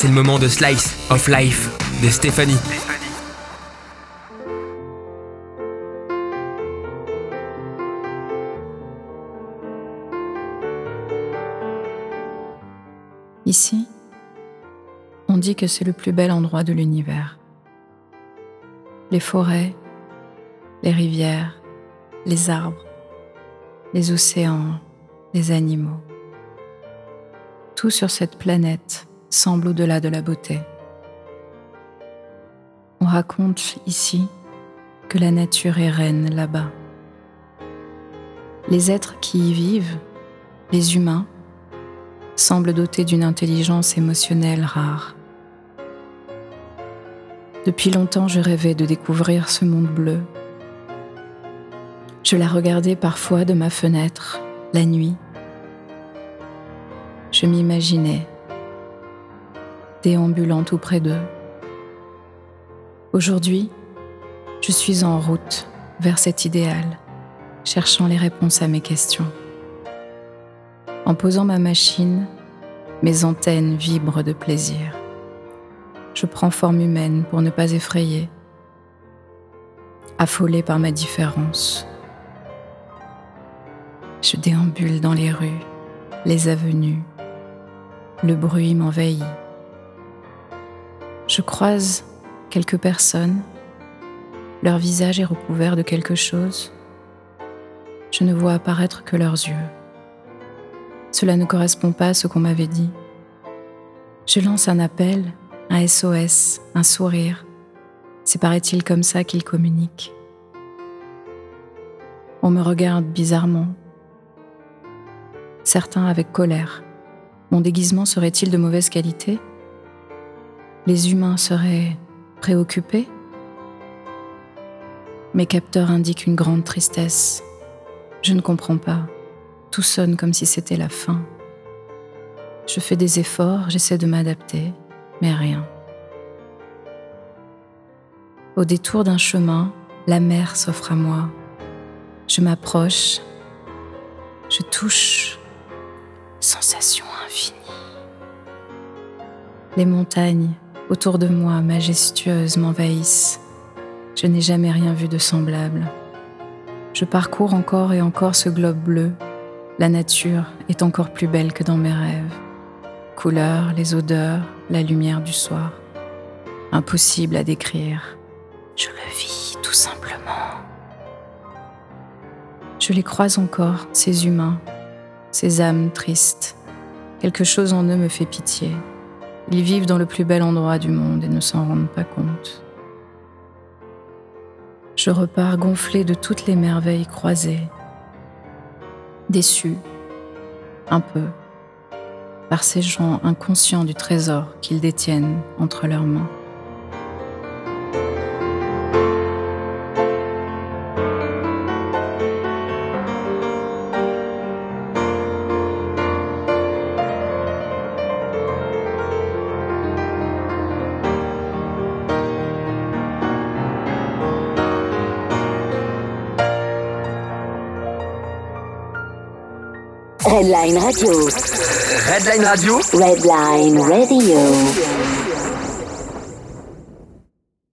c'est le moment de Slice of Life de Stéphanie. Ici, on dit que c'est le plus bel endroit de l'univers. Les forêts, les rivières, les arbres, les océans, les animaux. Tout sur cette planète semble au-delà de la beauté. On raconte ici que la nature est reine là-bas. Les êtres qui y vivent, les humains, semblent dotés d'une intelligence émotionnelle rare. Depuis longtemps, je rêvais de découvrir ce monde bleu. Je la regardais parfois de ma fenêtre, la nuit. Je m'imaginais déambulant tout près d'eux. Aujourd'hui, je suis en route vers cet idéal, cherchant les réponses à mes questions. En posant ma machine, mes antennes vibrent de plaisir. Je prends forme humaine pour ne pas effrayer, affolée par ma différence. Je déambule dans les rues, les avenues. Le bruit m'envahit. Je croise quelques personnes. Leur visage est recouvert de quelque chose. Je ne vois apparaître que leurs yeux. Cela ne correspond pas à ce qu'on m'avait dit. Je lance un appel, un SOS, un sourire. C'est paraît-il comme ça qu'ils communiquent. On me regarde bizarrement. Certains avec colère. Mon déguisement serait-il de mauvaise qualité? Les humains seraient préoccupés Mes capteurs indiquent une grande tristesse. Je ne comprends pas. Tout sonne comme si c'était la fin. Je fais des efforts, j'essaie de m'adapter, mais rien. Au détour d'un chemin, la mer s'offre à moi. Je m'approche, je touche, sensation infinie. Les montagnes autour de moi, majestueuses, m'envahissent. Je n'ai jamais rien vu de semblable. Je parcours encore et encore ce globe bleu. La nature est encore plus belle que dans mes rêves. Couleurs, les odeurs, la lumière du soir. Impossible à décrire. Je le vis tout simplement. Je les croise encore, ces humains, ces âmes tristes. Quelque chose en eux me fait pitié. Ils vivent dans le plus bel endroit du monde et ne s'en rendent pas compte. Je repars gonflé de toutes les merveilles croisées, déçu, un peu, par ces gens inconscients du trésor qu'ils détiennent entre leurs mains. Redline Radio. Redline Radio Redline Radio.